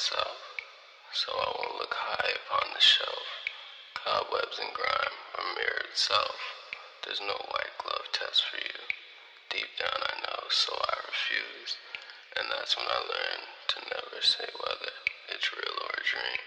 so I won't look high upon the shelf. Cobwebs and grime a mirror itself. There's no white glove test for you. Deep down I know, so I refuse. And that's when I learned to never say whether it's real or a dream.